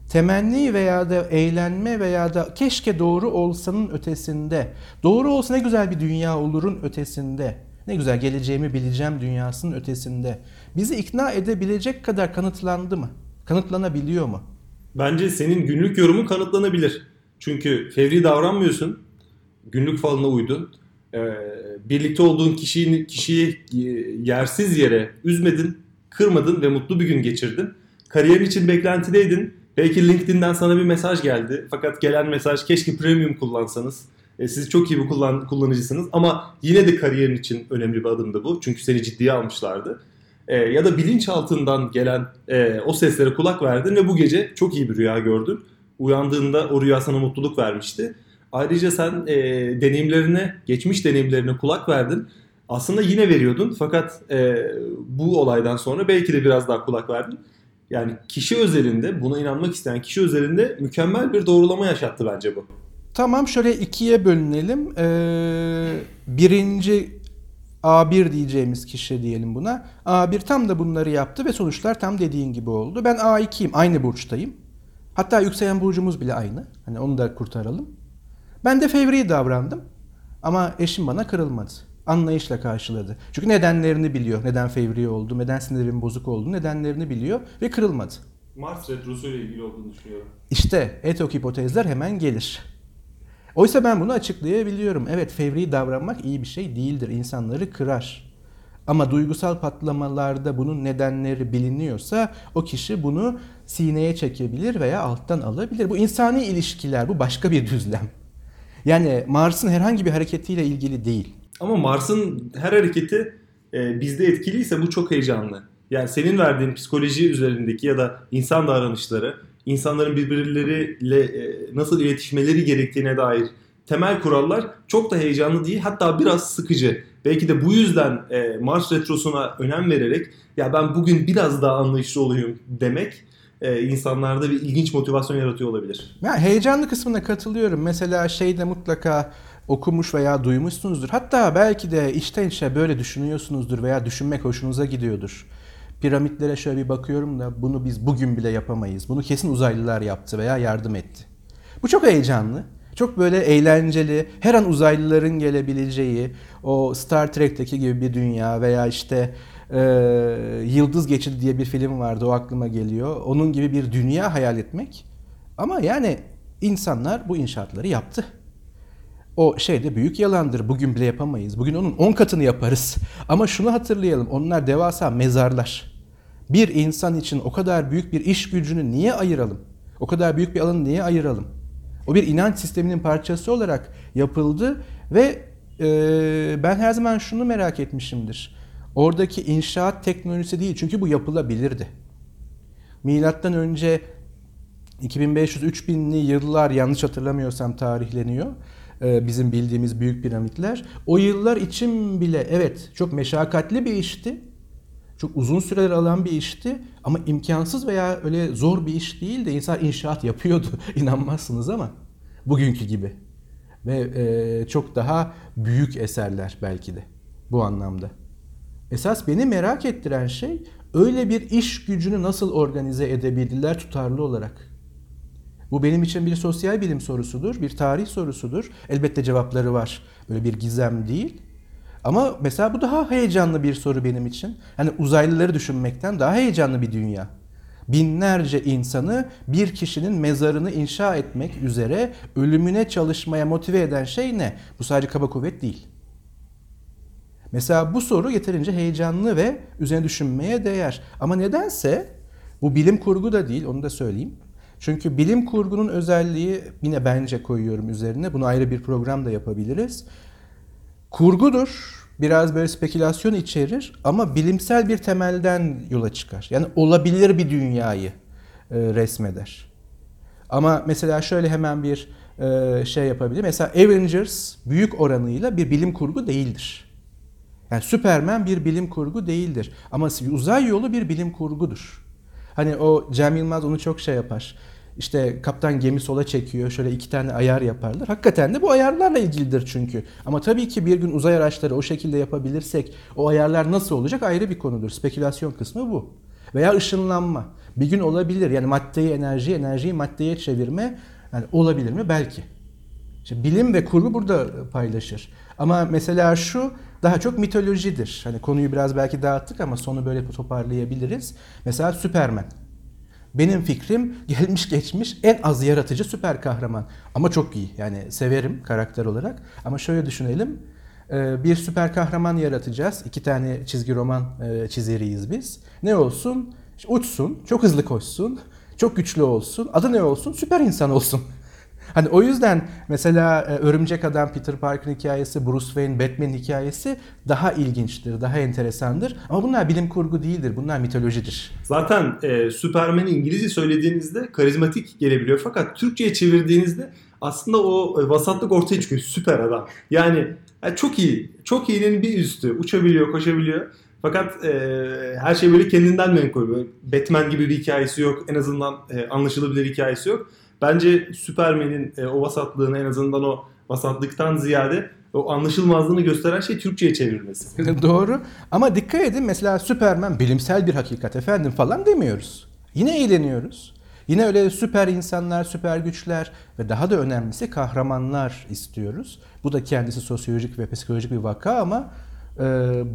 Temenni veya da eğlenme veya da keşke doğru olsanın ötesinde, doğru olsa ne güzel bir dünya olurun ötesinde, ne güzel geleceğimi bileceğim dünyasının ötesinde. Bizi ikna edebilecek kadar kanıtlandı mı? Kanıtlanabiliyor mu? Bence senin günlük yorumun kanıtlanabilir. Çünkü fevri davranmıyorsun. Günlük falına uydun. Ee, birlikte olduğun kişiyi, kişiyi yersiz yere üzmedin kırmadın ve mutlu bir gün geçirdin. Kariyerin için beklentideydin. Belki LinkedIn'den sana bir mesaj geldi. Fakat gelen mesaj keşke premium kullansanız. E, siz çok iyi bir kullan, kullanıcısınız ama yine de kariyerin için önemli bir adımdı bu. Çünkü seni ciddiye almışlardı. E, ya da bilinçaltından gelen e, o seslere kulak verdin ve bu gece çok iyi bir rüya gördün. Uyandığında o rüya sana mutluluk vermişti. Ayrıca sen e, deneyimlerine, geçmiş deneyimlerine kulak verdin. Aslında yine veriyordun fakat e, bu olaydan sonra belki de biraz daha kulak verdin. Yani kişi özelinde, buna inanmak isteyen kişi özelinde mükemmel bir doğrulama yaşattı bence bu. Tamam şöyle ikiye bölünelim. Ee, birinci A1 diyeceğimiz kişi diyelim buna. A1 tam da bunları yaptı ve sonuçlar tam dediğin gibi oldu. Ben A2'yim, aynı burçtayım. Hatta yükselen burcumuz bile aynı. Hani onu da kurtaralım. Ben de fevri davrandım. Ama eşim bana kırılmadı. Anlayışla karşıladı. Çünkü nedenlerini biliyor. Neden fevri oldu, neden sinirimin bozuk oldu, nedenlerini biliyor ve kırılmadı. Mars retrosu ile ilgili olduğunu düşünüyorum. İşte etok hipotezler hemen gelir. Oysa ben bunu açıklayabiliyorum. Evet fevri davranmak iyi bir şey değildir. İnsanları kırar. Ama duygusal patlamalarda bunun nedenleri biliniyorsa o kişi bunu sineye çekebilir veya alttan alabilir. Bu insani ilişkiler, bu başka bir düzlem. Yani Mars'ın herhangi bir hareketiyle ilgili değil. Ama Mars'ın her hareketi e, bizde etkiliyse bu çok heyecanlı. Yani senin verdiğin psikoloji üzerindeki ya da insan davranışları, insanların birbirleriyle e, nasıl iletişmeleri gerektiğine dair temel kurallar çok da heyecanlı değil hatta biraz sıkıcı. Belki de bu yüzden e, Mars retrosuna önem vererek ya ben bugün biraz daha anlayışlı olayım demek e, insanlarda bir ilginç motivasyon yaratıyor olabilir. Ya heyecanlı kısmına katılıyorum. Mesela şeyde mutlaka okumuş veya duymuşsunuzdur. Hatta belki de içten içe böyle düşünüyorsunuzdur veya düşünmek hoşunuza gidiyordur. Piramitlere şöyle bir bakıyorum da bunu biz bugün bile yapamayız. Bunu kesin uzaylılar yaptı veya yardım etti. Bu çok heyecanlı. Çok böyle eğlenceli, her an uzaylıların gelebileceği, o Star Trek'teki gibi bir dünya veya işte e, Yıldız Geçidi diye bir film vardı o aklıma geliyor. Onun gibi bir dünya hayal etmek. Ama yani insanlar bu inşaatları yaptı. O şey de büyük yalandır. Bugün bile yapamayız. Bugün onun 10 katını yaparız. Ama şunu hatırlayalım. Onlar devasa mezarlar. Bir insan için o kadar büyük bir iş gücünü niye ayıralım? O kadar büyük bir alanı niye ayıralım? O bir inanç sisteminin parçası olarak yapıldı ve e, ben her zaman şunu merak etmişimdir. Oradaki inşaat teknolojisi değil çünkü bu yapılabilirdi. Milattan önce 2500-3000'li yıllar yanlış hatırlamıyorsam tarihleniyor bizim bildiğimiz büyük piramitler. O yıllar için bile evet çok meşakkatli bir işti. Çok uzun süreler alan bir işti ama imkansız veya öyle zor bir iş değil de insan inşaat yapıyordu. İnanmazsınız ama bugünkü gibi. Ve e, çok daha büyük eserler belki de bu anlamda. Esas beni merak ettiren şey öyle bir iş gücünü nasıl organize edebildiler tutarlı olarak. Bu benim için bir sosyal bilim sorusudur, bir tarih sorusudur. Elbette cevapları var. Böyle bir gizem değil. Ama mesela bu daha heyecanlı bir soru benim için. Hani uzaylıları düşünmekten daha heyecanlı bir dünya. Binlerce insanı bir kişinin mezarını inşa etmek üzere ölümüne çalışmaya motive eden şey ne? Bu sadece kaba kuvvet değil. Mesela bu soru yeterince heyecanlı ve üzerine düşünmeye değer. Ama nedense bu bilim kurgu da değil, onu da söyleyeyim. Çünkü bilim kurgunun özelliği yine bence koyuyorum üzerine. Bunu ayrı bir program da yapabiliriz. Kurgudur. Biraz böyle spekülasyon içerir ama bilimsel bir temelden yola çıkar. Yani olabilir bir dünyayı e, resmeder. Ama mesela şöyle hemen bir e, şey yapabilir. Mesela Avengers büyük oranıyla bir bilim kurgu değildir. Yani Superman bir bilim kurgu değildir. Ama uzay yolu bir bilim kurgudur. Hani o Cem Yılmaz onu çok şey yapar. İşte kaptan gemi sola çekiyor. Şöyle iki tane ayar yaparlar. Hakikaten de bu ayarlarla ilgilidir çünkü. Ama tabii ki bir gün uzay araçları o şekilde yapabilirsek o ayarlar nasıl olacak ayrı bir konudur. Spekülasyon kısmı bu. Veya ışınlanma. Bir gün olabilir. Yani maddeyi enerji, enerjiyi maddeye çevirme yani olabilir mi? Belki. İşte bilim ve kurgu burada paylaşır. Ama mesela şu daha çok mitolojidir. Hani konuyu biraz belki dağıttık ama sonu böyle toparlayabiliriz. Mesela Superman. Benim fikrim gelmiş geçmiş en az yaratıcı süper kahraman. Ama çok iyi. Yani severim karakter olarak. Ama şöyle düşünelim. Ee, bir süper kahraman yaratacağız. İki tane çizgi roman e, çizeriyiz biz. Ne olsun? Uçsun, çok hızlı koşsun, çok güçlü olsun. Adı ne olsun? Süper insan olsun. Hani o yüzden mesela e, Örümcek Adam, Peter Parker'ın hikayesi, Bruce Wayne, Batman hikayesi daha ilginçtir, daha enteresandır. Ama bunlar bilim kurgu değildir, bunlar mitolojidir. Zaten e, Superman'i İngilizce söylediğinizde karizmatik gelebiliyor. Fakat Türkçe'ye çevirdiğinizde aslında o e, vasatlık ortaya çıkıyor. Süper adam. Yani, yani çok iyi. Çok iyinin bir üstü. Uçabiliyor, koşabiliyor. Fakat e, her şey böyle kendinden menkul. Böyle Batman gibi bir hikayesi yok. En azından e, anlaşılabilir hikayesi yok. Bence Superman'in e, o vasatlığını en azından o vasatlıktan ziyade o anlaşılmazlığını gösteren şey Türkçe'ye çevrilmesi. Doğru. Ama dikkat edin mesela Superman bilimsel bir hakikat efendim falan demiyoruz. Yine eğleniyoruz. Yine öyle süper insanlar, süper güçler ve daha da önemlisi kahramanlar istiyoruz. Bu da kendisi sosyolojik ve psikolojik bir vaka ama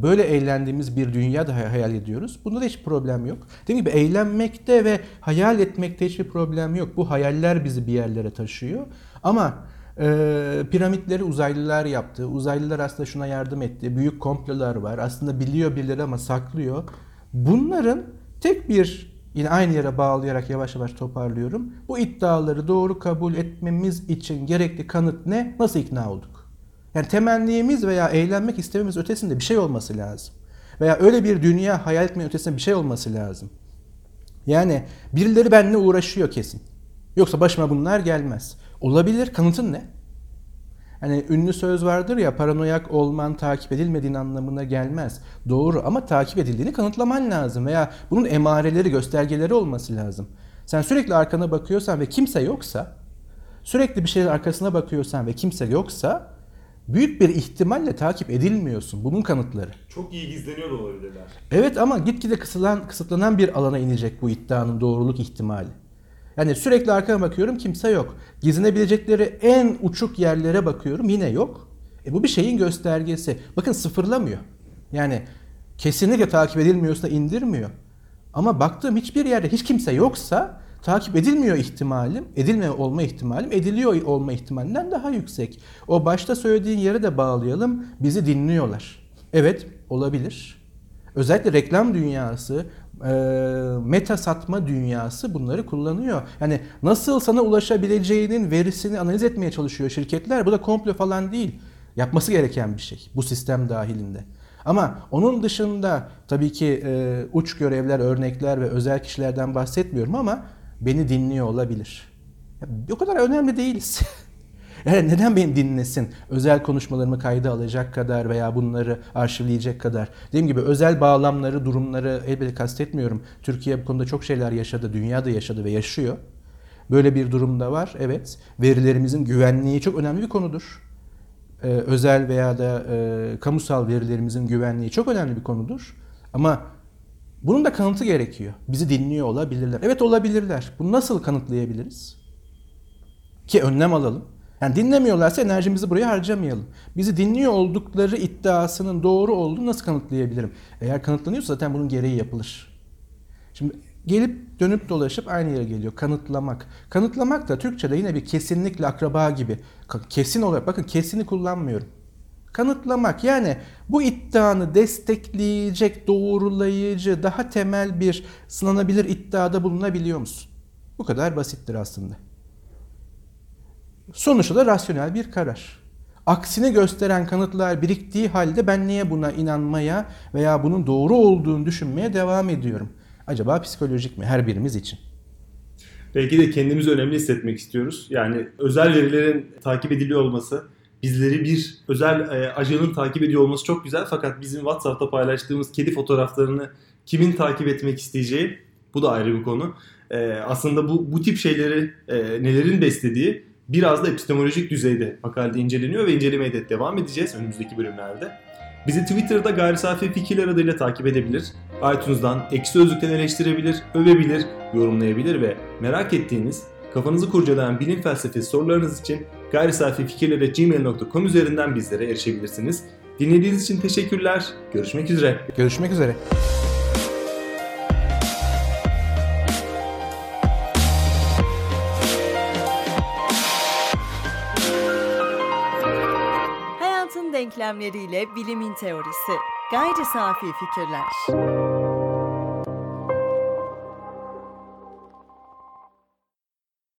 böyle eğlendiğimiz bir dünya da hayal ediyoruz. Bunda da hiç problem yok. Dediğim gibi eğlenmekte ve hayal etmekte hiçbir problem yok. Bu hayaller bizi bir yerlere taşıyor. Ama e, piramitleri uzaylılar yaptı. Uzaylılar aslında şuna yardım etti. Büyük komplolar var. Aslında biliyor birileri ama saklıyor. Bunların tek bir yine aynı yere bağlayarak yavaş yavaş toparlıyorum. Bu iddiaları doğru kabul etmemiz için gerekli kanıt ne? Nasıl ikna olduk? Yani temennimiz veya eğlenmek istememiz ötesinde bir şey olması lazım. Veya öyle bir dünya hayal etmenin ötesinde bir şey olması lazım. Yani birileri benimle uğraşıyor kesin. Yoksa başıma bunlar gelmez. Olabilir. Kanıtın ne? Hani ünlü söz vardır ya paranoyak olman takip edilmediğin anlamına gelmez. Doğru ama takip edildiğini kanıtlaman lazım veya bunun emareleri, göstergeleri olması lazım. Sen sürekli arkana bakıyorsan ve kimse yoksa, sürekli bir şeyin arkasına bakıyorsan ve kimse yoksa büyük bir ihtimalle takip edilmiyorsun. Bunun kanıtları. Çok iyi gizleniyor olabilirler. Evet ama gitgide kısılan, kısıtlanan bir alana inecek bu iddianın doğruluk ihtimali. Yani sürekli arkama bakıyorum kimse yok. Gizinebilecekleri en uçuk yerlere bakıyorum yine yok. E bu bir şeyin göstergesi. Bakın sıfırlamıyor. Yani kesinlikle takip edilmiyorsa indirmiyor. Ama baktığım hiçbir yerde hiç kimse yoksa takip edilmiyor ihtimalim, edilmiyor olma ihtimalim, ediliyor olma ihtimalinden daha yüksek. O başta söylediğin yere de bağlayalım. Bizi dinliyorlar. Evet, olabilir. Özellikle reklam dünyası, meta satma dünyası bunları kullanıyor. Yani nasıl sana ulaşabileceğinin verisini analiz etmeye çalışıyor şirketler. Bu da komplo falan değil. Yapması gereken bir şey bu sistem dahilinde. Ama onun dışında tabii ki e, uç görevler, örnekler ve özel kişilerden bahsetmiyorum ama beni dinliyor olabilir. Ya, o kadar önemli değiliz. Yani neden beni dinlesin? Özel konuşmalarımı kayda alacak kadar veya bunları arşivleyecek kadar. Dediğim gibi özel bağlamları, durumları elbette kastetmiyorum. Türkiye bu konuda çok şeyler yaşadı, dünya da yaşadı ve yaşıyor. Böyle bir durumda var, evet. Verilerimizin güvenliği çok önemli bir konudur. Ee, özel veya da e, kamusal verilerimizin güvenliği çok önemli bir konudur. Ama bunun da kanıtı gerekiyor. Bizi dinliyor olabilirler. Evet olabilirler. Bunu nasıl kanıtlayabiliriz? Ki önlem alalım. Yani dinlemiyorlarsa enerjimizi buraya harcamayalım. Bizi dinliyor oldukları iddiasının doğru olduğunu nasıl kanıtlayabilirim? Eğer kanıtlanıyorsa zaten bunun gereği yapılır. Şimdi gelip dönüp dolaşıp aynı yere geliyor. Kanıtlamak. Kanıtlamak da Türkçe'de yine bir kesinlikle akraba gibi. Kesin olarak bakın kesini kullanmıyorum. Kanıtlamak yani bu iddianı destekleyecek, doğrulayıcı, daha temel bir sınanabilir iddiada bulunabiliyor musun? Bu kadar basittir aslında. Sonuçta da rasyonel bir karar. Aksini gösteren kanıtlar biriktiği halde ben niye buna inanmaya veya bunun doğru olduğunu düşünmeye devam ediyorum? Acaba psikolojik mi her birimiz için? Belki de kendimizi önemli hissetmek istiyoruz. Yani özel verilerin takip ediliyor olması, bizleri bir özel e, ajanın takip ediyor olması çok güzel. Fakat bizim WhatsApp'ta paylaştığımız kedi fotoğraflarını kimin takip etmek isteyeceği bu da ayrı bir konu. E, aslında bu bu tip şeyleri e, nelerin beslediği biraz da epistemolojik düzeyde makalede inceleniyor ve incelemeye de devam edeceğiz önümüzdeki bölümlerde. Bizi Twitter'da Gayri Safi Fikirler adıyla takip edebilir, iTunes'dan eksi özlükten eleştirebilir, övebilir, yorumlayabilir ve merak ettiğiniz, kafanızı kurcalayan bilim felsefesi sorularınız için gayrisafifikirler.gmail.com üzerinden bizlere erişebilirsiniz. Dinlediğiniz için teşekkürler. Görüşmek üzere. Görüşmek üzere. denklemleriyle bilimin teorisi. Gayri safi fikirler.